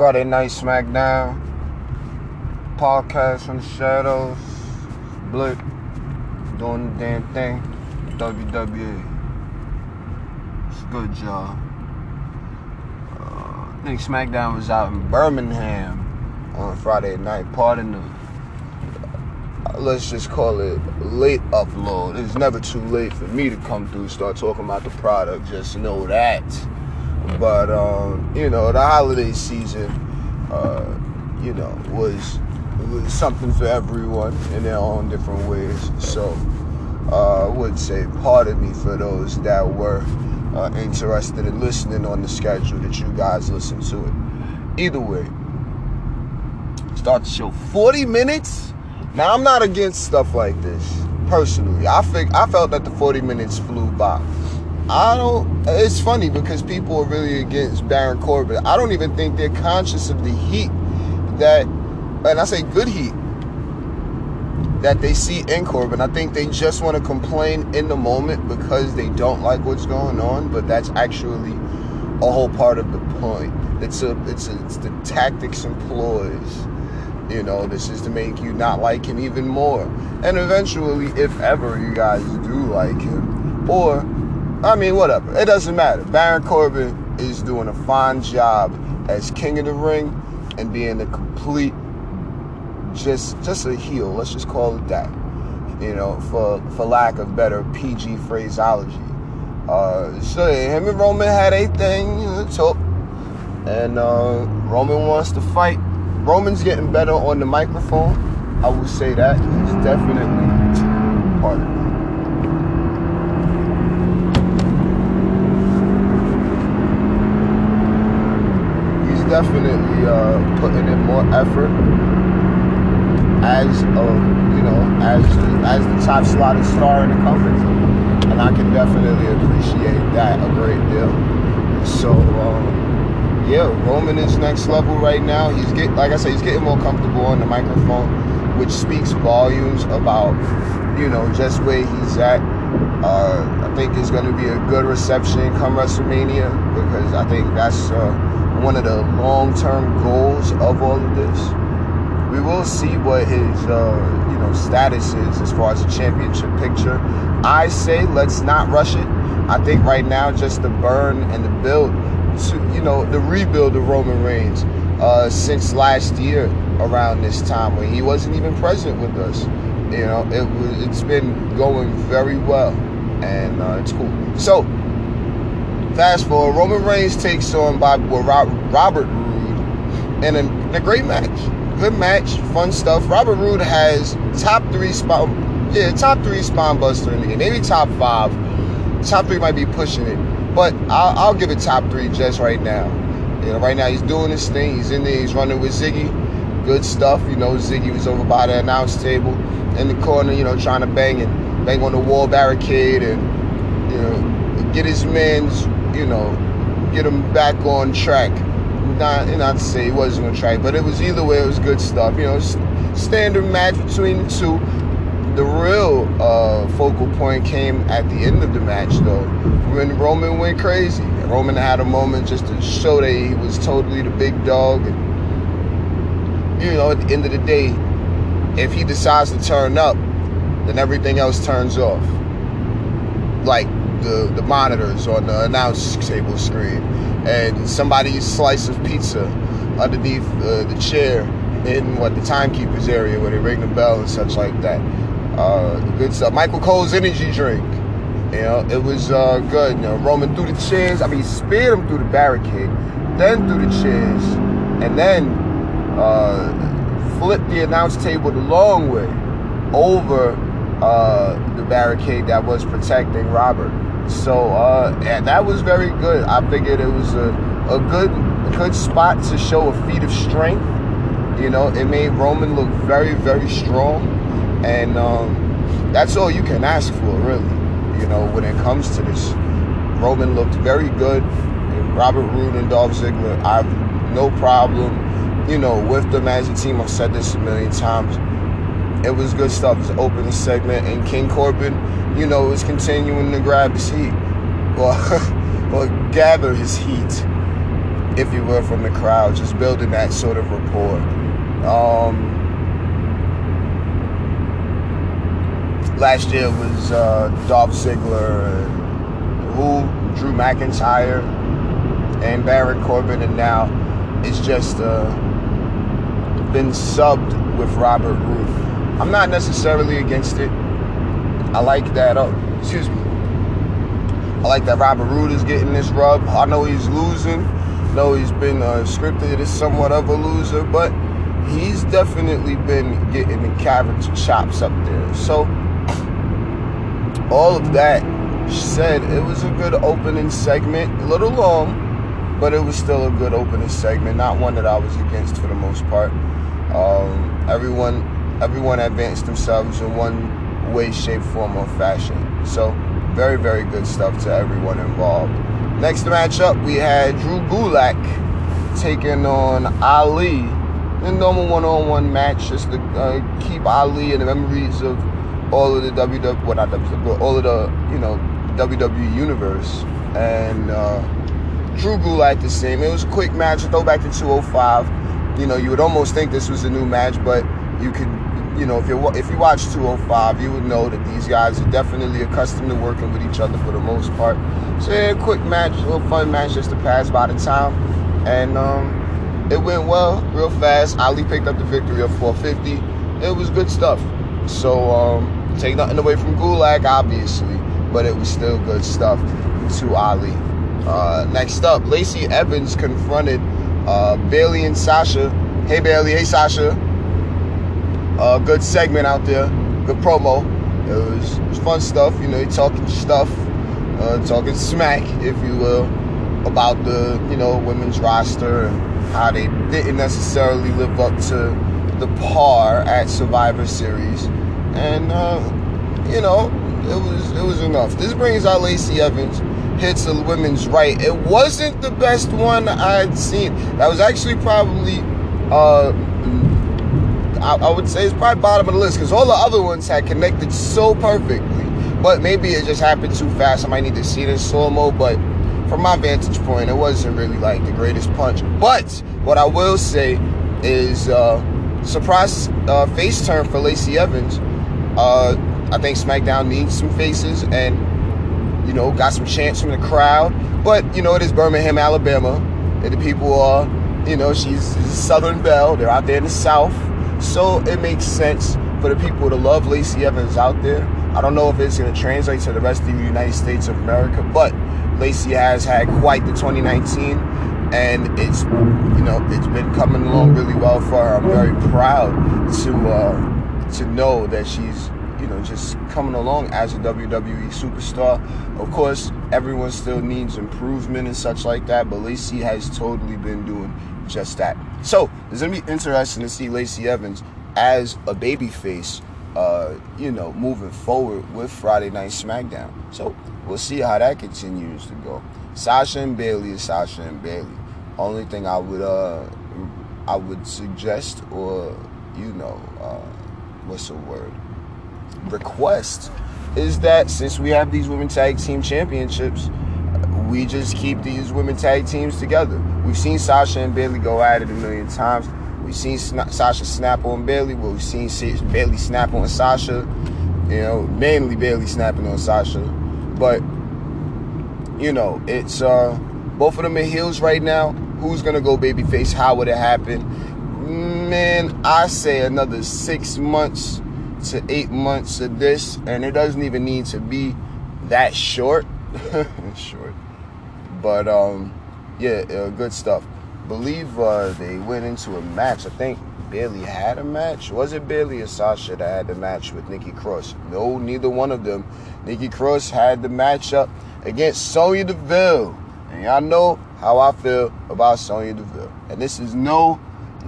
Friday Night SmackDown podcast from the shadows. Blick doing the damn thing. WWE. It's good, y'all. Uh, I think SmackDown was out in Birmingham on Friday night. Pardon the, uh, let's just call it late upload. It's never too late for me to come through start talking about the product. Just know that. But um, you know, the holiday season, uh, you know, was was something for everyone in their own different ways. So uh, I would say pardon me for those that were uh, interested in listening on the schedule that you guys listen to it. Either way, start the show 40 minutes. Now I'm not against stuff like this personally. I think I felt that the 40 minutes flew by. I don't. It's funny because people are really against Baron Corbin. I don't even think they're conscious of the heat that, and I say good heat that they see in Corbin. I think they just want to complain in the moment because they don't like what's going on. But that's actually a whole part of the point. It's a. It's a, it's the tactics employs. You know, this is to make you not like him even more. And eventually, if ever you guys do like him, or I mean, whatever. It doesn't matter. Baron Corbin is doing a fine job as King of the Ring and being a complete, just just a heel. Let's just call it that. You know, for for lack of better PG phraseology. Uh, so him and Roman had a thing, you know, talk, and uh, Roman wants to fight. Roman's getting better on the microphone. I will say that he's definitely part of it. Definitely uh, putting in more effort as a you know as as the top slotted star in the company, and I can definitely appreciate that a great deal. So um, yeah, Roman is next level right now. He's get like I said, he's getting more comfortable on the microphone, which speaks volumes about you know just where he's at. Uh, I think it's going to be a good reception come WrestleMania because I think that's. Uh, one of the long-term goals of all of this. We will see what his uh, you know status is as far as the championship picture. I say let's not rush it. I think right now just the burn and the build to you know the rebuild of Roman Reigns uh, since last year around this time when he wasn't even present with us. You know it was it's been going very well and uh, it's cool. So Fast forward, Roman Reigns takes on Bob, well, Robert Roode in a, a, great match. Good match, fun stuff. Robert Roode has top three spine, yeah, top three spine buster in the game. Maybe top five. Top three might be pushing it, but I'll, I'll give it top three just right now. You know, right now he's doing his thing. He's in there. He's running with Ziggy. Good stuff. You know, Ziggy was over by the announce table in the corner. You know, trying to bang and bang on the wall barricade and you know get his men's you know, get him back on track. Not, not to say he wasn't on track, but it was either way, it was good stuff. You know, standard match between the two. The real uh, focal point came at the end of the match, though, when Roman went crazy. Roman had a moment just to show that he was totally the big dog. And, you know, at the end of the day, if he decides to turn up, then everything else turns off. Like the, the monitors on the announce table screen and somebody's slice of pizza underneath uh, the chair in what the timekeeper's area where they ring the bell and such like that. Uh, good stuff. Michael Cole's energy drink. You know, it was uh, good. You know, Roman through the chairs. I mean, speared him through the barricade, then through the chairs, and then uh, flipped the announce table the long way over uh, the barricade that was protecting Robert. So uh, yeah, that was very good. I figured it was a, a good good spot to show a feat of strength. You know, it made Roman look very very strong, and um, that's all you can ask for, really. You know, when it comes to this, Roman looked very good. And Robert Roode and Dolph Ziggler, I've no problem. You know, with them as a team. I've said this a million times it was good stuff. It was opening segment, and King Corbin, you know, was continuing to grab his heat, or, or gather his heat. if you will, from the crowd, just building that sort of rapport. Um, last year was uh, Dolph Ziggler, who Drew McIntyre, and Baron Corbin, and now it's just uh, been subbed with Robert Roode. I'm not necessarily against it. I like that. Oh, excuse me. I like that Robert Roode is getting this rub. I know he's losing. I know he's been uh, scripted as somewhat of a loser, but he's definitely been getting the character chops up there. So all of that said, it was a good opening segment. A little long, but it was still a good opening segment. Not one that I was against for the most part. Um, everyone, everyone advanced themselves in one way, shape, form, or fashion. So very, very good stuff to everyone involved. Next matchup, we had Drew Gulak taking on Ali. A normal one-on-one match, just to uh, keep Ali in the memories of all of the WWE, what not WWE, all of the you know WWE universe. And uh, Drew Gulak the same. It was a quick match, throw back to 205. You know, you would almost think this was a new match, but you could, you know, if you if you watch 205, you would know that these guys are definitely accustomed to working with each other for the most part. So yeah, quick match, a little fun match just to pass by the time, and um, it went well, real fast. Ali picked up the victory of 450. It was good stuff. So um, Take nothing away from Gulak, obviously, but it was still good stuff to Ali. Uh, next up, Lacey Evans confronted uh, Bayley and Sasha. Hey Bayley, hey Sasha. Uh, good segment out there, good promo. It was, it was fun stuff, you know, talking stuff, uh, talking smack, if you will, about the you know women's roster and how they didn't necessarily live up to the par at Survivor Series and uh, you know, it was it was enough. This brings out Lacey Evans, hits the women's right. It wasn't the best one I'd seen. That was actually probably, uh, I, I would say it's probably bottom of the list because all the other ones had connected so perfectly. But maybe it just happened too fast. I might need to see it in slow mo. But from my vantage point, it wasn't really like the greatest punch. But what I will say is uh, surprise uh, face turn for Lacey Evans uh, I think SmackDown needs some faces and, you know, got some chants from the crowd. But, you know, it is Birmingham, Alabama. And the people are, you know, she's, she's Southern Belle. They're out there in the South. So it makes sense for the people to love Lacey Evans out there. I don't know if it's going to translate to the rest of the United States of America, but Lacey has had quite the 2019 and it's you know it's been coming along really well for her. I'm very proud to uh, to know that she's you know just coming along as a WWE superstar. Of course, everyone still needs improvement and such like that, but Lacey has totally been doing just that. So it's gonna be interesting to see Lacey Evans as a babyface, uh, you know, moving forward with Friday Night SmackDown. So we'll see how that continues to go. Sasha and Bayley is Sasha and Bayley. Only thing I would uh I would suggest or you know uh what's the word? Request is that since we have these women tag team championships, we just keep these women tag teams together. We've seen Sasha and Bayley go at it a million times. We've seen Sasha snap on Bayley. Well, we've seen Bayley snap on Sasha. You know, mainly Bayley snapping on Sasha. But you know, it's uh both of them in heels right now. Who's gonna go babyface? How would it happen? man, I say another six months to eight months of this, and it doesn't even need to be that short. short. But um, yeah, uh, good stuff. Believe uh, they went into a match. I think Bayley had a match. Was it Bayley or Sasha that had the match with Nikki Cross? No, neither one of them. Nikki Cross had the matchup against Sonya Deville. And y'all know how I feel about Sonya Deville. And this is no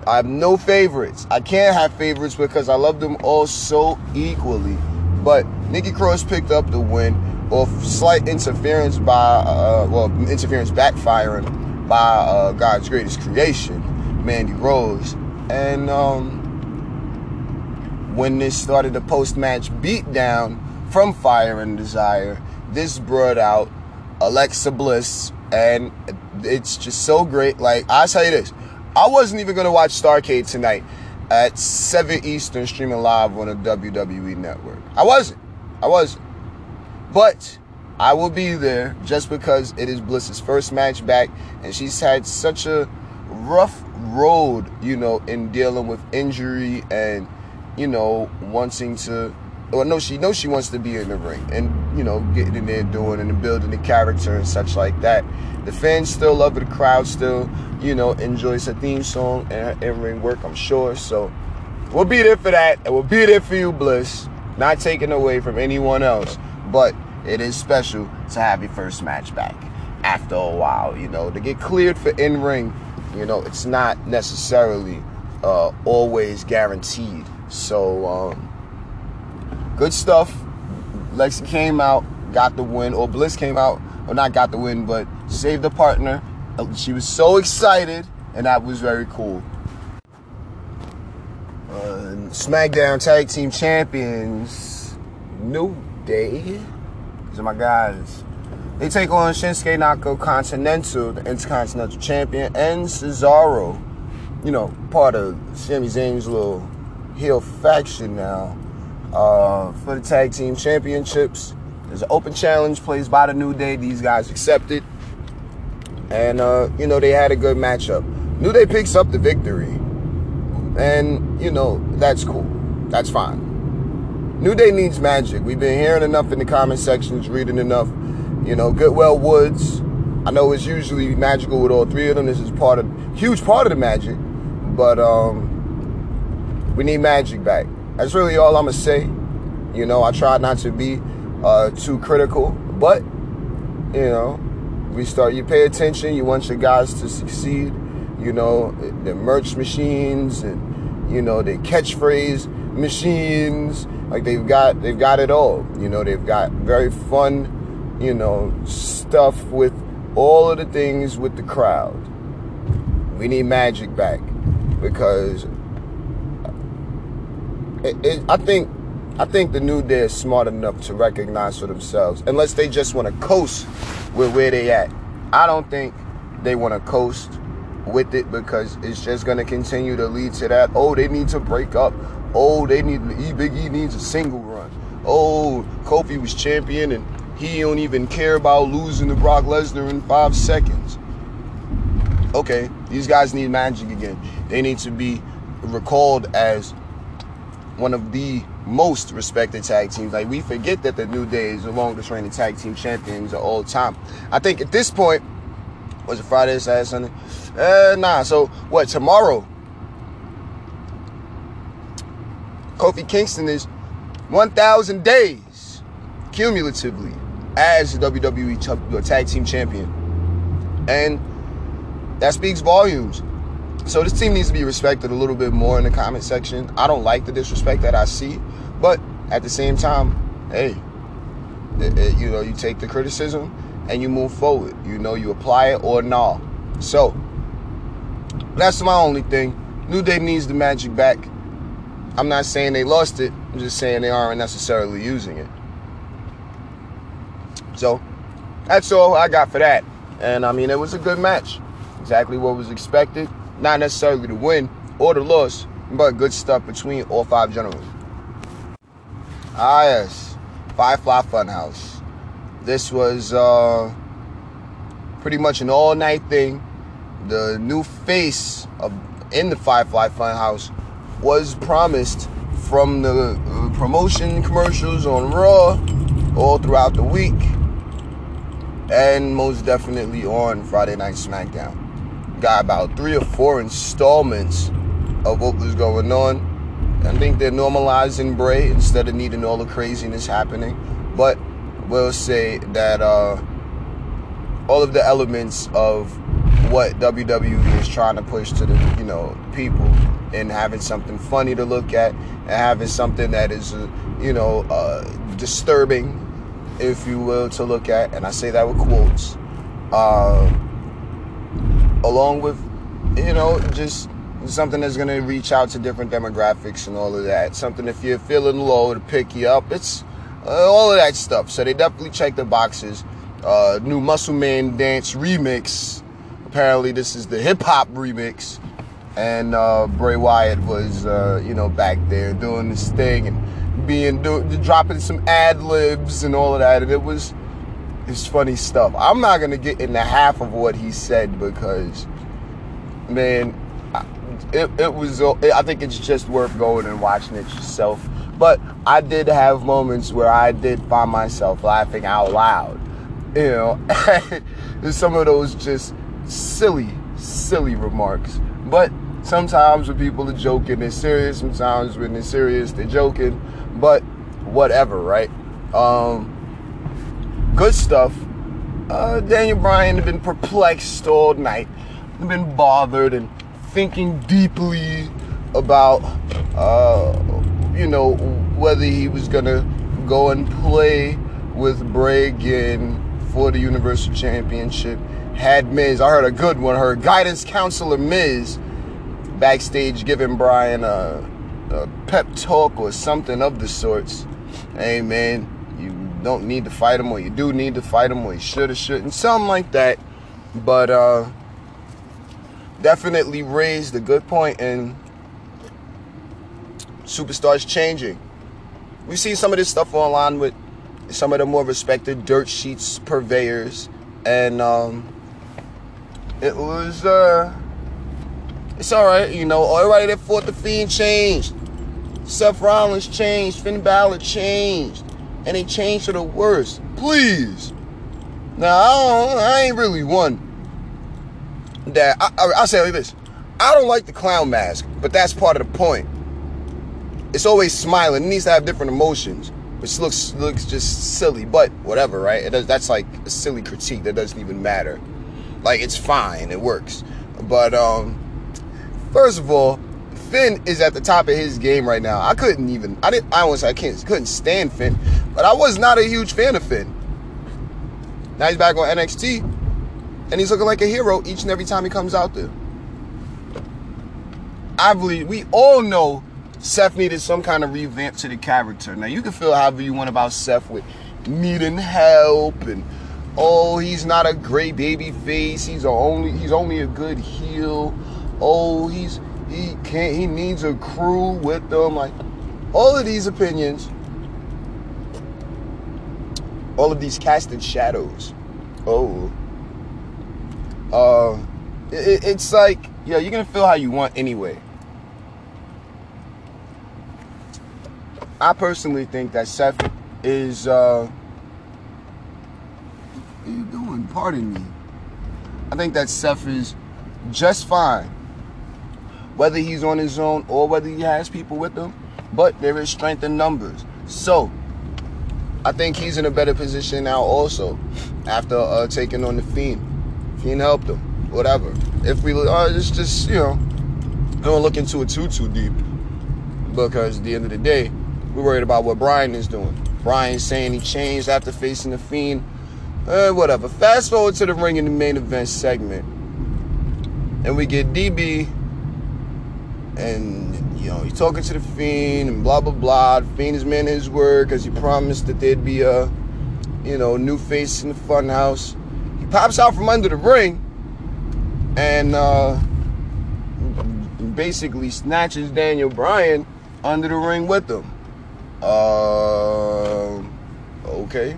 I have no favorites. I can't have favorites because I love them all so equally. But Nikki Cross picked up the win off slight interference by, uh, well, interference backfiring by uh, God's greatest creation, Mandy Rose. And um, when this started the post-match beatdown from Fire and Desire, this brought out Alexa Bliss and it's just so great. Like I'll tell you this, I wasn't even gonna watch Starcade tonight at seven Eastern, streaming live on the WWE Network. I wasn't. I wasn't. But I will be there just because it is Bliss's first match back, and she's had such a rough road, you know, in dealing with injury and you know wanting to. Well, no, she knows she wants to be in the ring and you know getting in there doing and building the character and such like that. The fans still love it. The crowd still, you know, enjoys her theme song and her in-ring work. I'm sure. So we'll be there for that, and we'll be there for you, Bliss. Not taken away from anyone else, but it is special to have your first match back after a while. You know, to get cleared for in-ring you know, it's not necessarily uh, always guaranteed. So, um, good stuff. Lexi came out, got the win, or Bliss came out, or not got the win, but saved the partner. She was so excited, and that was very cool. Uh, SmackDown Tag Team Champions, New Day. These are my guys. They take on Shinsuke Nako Continental, the Intercontinental Champion, and Cesaro, you know, part of Sami Zayn's little heel faction now, uh, for the Tag Team Championships. There's an open challenge placed by the New Day. These guys accepted. And, uh, you know, they had a good matchup. New Day picks up the victory. And, you know, that's cool. That's fine. New Day needs magic. We've been hearing enough in the comment sections, reading enough you know, Goodwell Woods. I know it's usually magical with all three of them. This is part of huge part of the magic, but um, we need magic back. That's really all I'm gonna say. You know, I try not to be uh, too critical, but you know, we start. You pay attention. You want your guys to succeed. You know, the merch machines and you know the catchphrase machines. Like they've got, they've got it all. You know, they've got very fun you know, stuff with all of the things with the crowd. We need magic back because it, it, I think I think the new day is smart enough to recognize for themselves, unless they just want to coast with where they at. I don't think they want to coast with it because it's just going to continue to lead to that. Oh, they need to break up. Oh, they need E Big E needs a single run. Oh, Kofi was champion and he don't even care about losing to Brock Lesnar in five seconds. Okay, these guys need magic again. They need to be recalled as one of the most respected tag teams. Like we forget that the New Day is the longest reigning tag team champions of all time. I think at this point, was it Friday, Saturday, Sunday? Uh, nah. So what? Tomorrow, Kofi Kingston is 1,000 days cumulatively as the WWE Tag Team Champion. And that speaks volumes. So this team needs to be respected a little bit more in the comment section. I don't like the disrespect that I see, but at the same time, hey, it, it, eh, you know, you take the criticism and you move forward. You know, you apply it or not. So that's my only thing. New Day needs the magic back. I'm not saying they lost it. I'm just saying they aren't necessarily using it. So that's all I got for that. And I mean, it was a good match. Exactly what was expected. Not necessarily the win or the loss, but good stuff between all five gentlemen. Ah, yes. Five Firefly Funhouse. This was uh, pretty much an all night thing. The new face of in the Firefly Funhouse was promised from the uh, promotion commercials on Raw all throughout the week and most definitely on Friday Night SmackDown. Got about three or four installments of what was going on. I think they're normalizing Bray instead of needing all the craziness happening. But we'll say that uh, all of the elements of what WWE is trying to push to the you know people and having something funny to look at and having something that is uh, you know uh, disturbing if you will, to look at, and I say that with quotes, uh, along with, you know, just something that's going to reach out to different demographics and all of that. Something if you're feeling low to pick you up. It's uh, all of that stuff. So they definitely check the boxes. Uh, new Muscle Man Dance remix apparently this is the hip hop remix, and uh, Bray Wyatt was uh, you know back there doing this thing and being do, dropping some ad libs and all of that, and it was it's funny stuff. I'm not gonna get into half of what he said because, man, it, it was. I think it's just worth going and watching it yourself. But I did have moments where I did find myself laughing out loud. You know, some of those just silly, silly remarks. But sometimes when people are joking, they're serious. Sometimes when they're serious, they're joking. But whatever, right? Um, good stuff. Uh, Daniel Bryan had been perplexed all night, been bothered and thinking deeply about, uh, you know, whether he was gonna go and play with Bray again for the Universal Championship. Had Miz, I heard a good one. Her guidance counselor Miz backstage giving Bryan a, a pep talk or something of the sorts. Hey man, you don't need to fight him, or you do need to fight him, or you should or shouldn't, something like that. But uh, definitely raised a good point in superstars changing. We've seen some of this stuff online with some of the more respected dirt sheets purveyors, and um, it was uh, it's all right, you know. Everybody that fought the Fiend changed. Seth Rollins changed. Finn Balor changed and they changed for the worse. Please. Now I, I ain't really one that I, I, I'll say like this. I don't like the clown mask, but that's part of the point. It's always smiling. It needs to have different emotions, which looks looks just silly. But whatever, right? It does, that's like a silly critique that doesn't even matter. Like it's fine, it works. But um, first of all, Finn is at the top of his game right now. I couldn't even. I didn't. I was. I can't. Couldn't stand Finn, but I was not a huge fan of Finn. Now he's back on NXT, and he's looking like a hero each and every time he comes out there. I believe we all know Seth needed some kind of revamp to the character. Now you can feel however you want about Seth with needing help and oh he's not a great baby face. He's only he's only a good heel. Oh he's he can't. He needs a crew with them. Like all of these opinions, all of these casted shadows. Oh, uh, it, it's like yeah, you're gonna feel how you want anyway. I personally think that Seth is. Uh, what are you doing? Pardon me. I think that Seth is just fine whether he's on his own or whether he has people with him. But there is strength in numbers. So I think he's in a better position now also after uh, taking on the Fiend. Fiend helped him, whatever. If we, uh, it's just, you know, don't look into it too, too deep. Because at the end of the day, we're worried about what Bryan is doing. Bryan's saying he changed after facing the Fiend. Uh, whatever. Fast forward to the ring in the main event segment. And we get DB and you know he's talking to the fiend and blah blah blah. The fiend is man his word because he promised that there'd be a you know new face in the funhouse. He pops out from under the ring and uh, basically snatches Daniel Bryan under the ring with him. Uh, okay,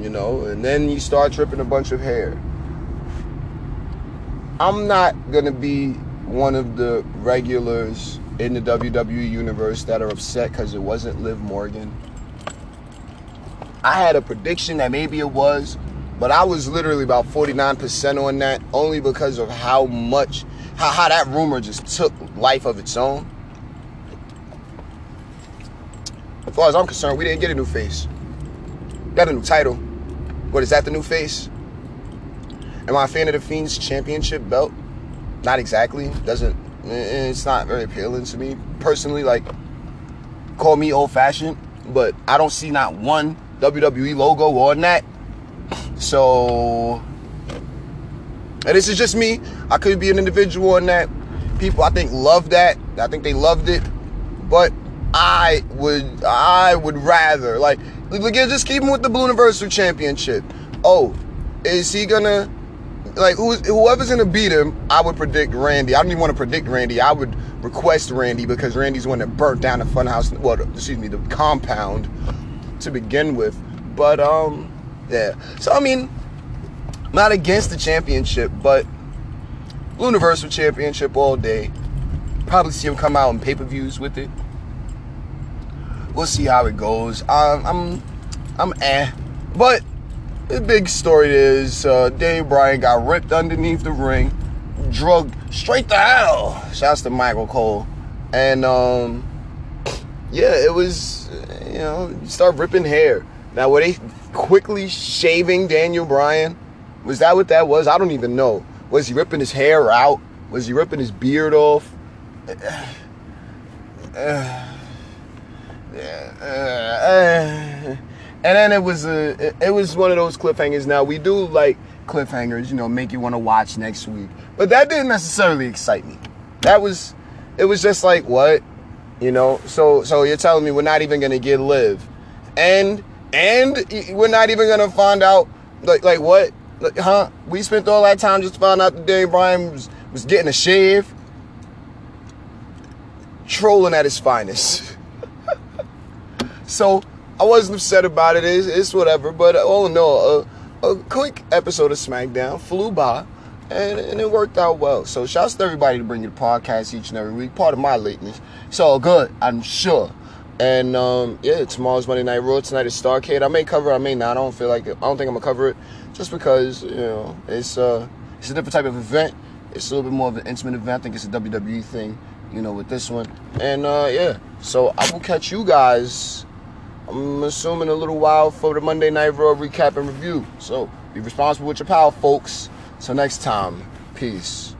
you know, and then you start tripping a bunch of hair. I'm not gonna be one of the regulars in the WWE universe that are upset because it wasn't Liv Morgan. I had a prediction that maybe it was, but I was literally about 49% on that only because of how much, how, how that rumor just took life of its own. As far as I'm concerned, we didn't get a new face. Got a new title. What is that the new face? Am I a fan of the Fiend's championship belt? Not exactly. Doesn't. Eh, it's not very appealing to me personally. Like, call me old fashioned, but I don't see not one WWE logo on that. So, and this is just me. I could be an individual in that. People, I think, love that. I think they loved it, but I would, I would rather like, again, just keep him with the Blue Universal Championship. Oh, is he gonna like who's, whoever's gonna beat him, I would predict Randy. I don't even want to predict Randy. I would request Randy because Randy's one that burnt down the funhouse. Well, excuse me, the compound to begin with. But um, yeah. So I mean, not against the championship, but Universal Championship all day. Probably see him come out in pay per views with it. We'll see how it goes. Um, I'm, I'm eh, but the big story is uh, Dave Bryan got ripped underneath the ring, drugged straight to hell. Shouts to Michael Cole, and um, yeah, it was you know start ripping hair. Now were they quickly shaving Daniel Bryan? Was that what that was? I don't even know. Was he ripping his hair out? Was he ripping his beard off? And then it was a it was one of those cliffhangers. Now we do like cliffhangers, you know, make you want to watch next week. But that didn't necessarily excite me. That was it was just like what, you know. So so you're telling me we're not even gonna get live, and and we're not even gonna find out like like what, like, huh? We spent all that time just to find out that Dave Bryan was was getting a shave, trolling at his finest. so I wasn't upset about it. It's, it's whatever. But all in all, a, a quick episode of SmackDown flew by, and, and it worked out well. So shouts to everybody to bring you the podcast each and every week. Part of my lateness. It's all good, I'm sure. And um, yeah, tomorrow's Monday Night Raw. Tonight is Starcade. I may cover it, I may not. I don't feel like it. I don't think I'm gonna cover it, just because you know it's uh it's a different type of event. It's a little bit more of an intimate event. I think it's a WWE thing, you know, with this one. And uh, yeah, so I will catch you guys I'm assuming a little while for the Monday Night Raw recap and review. So be responsible with your power, folks. Till next time, peace.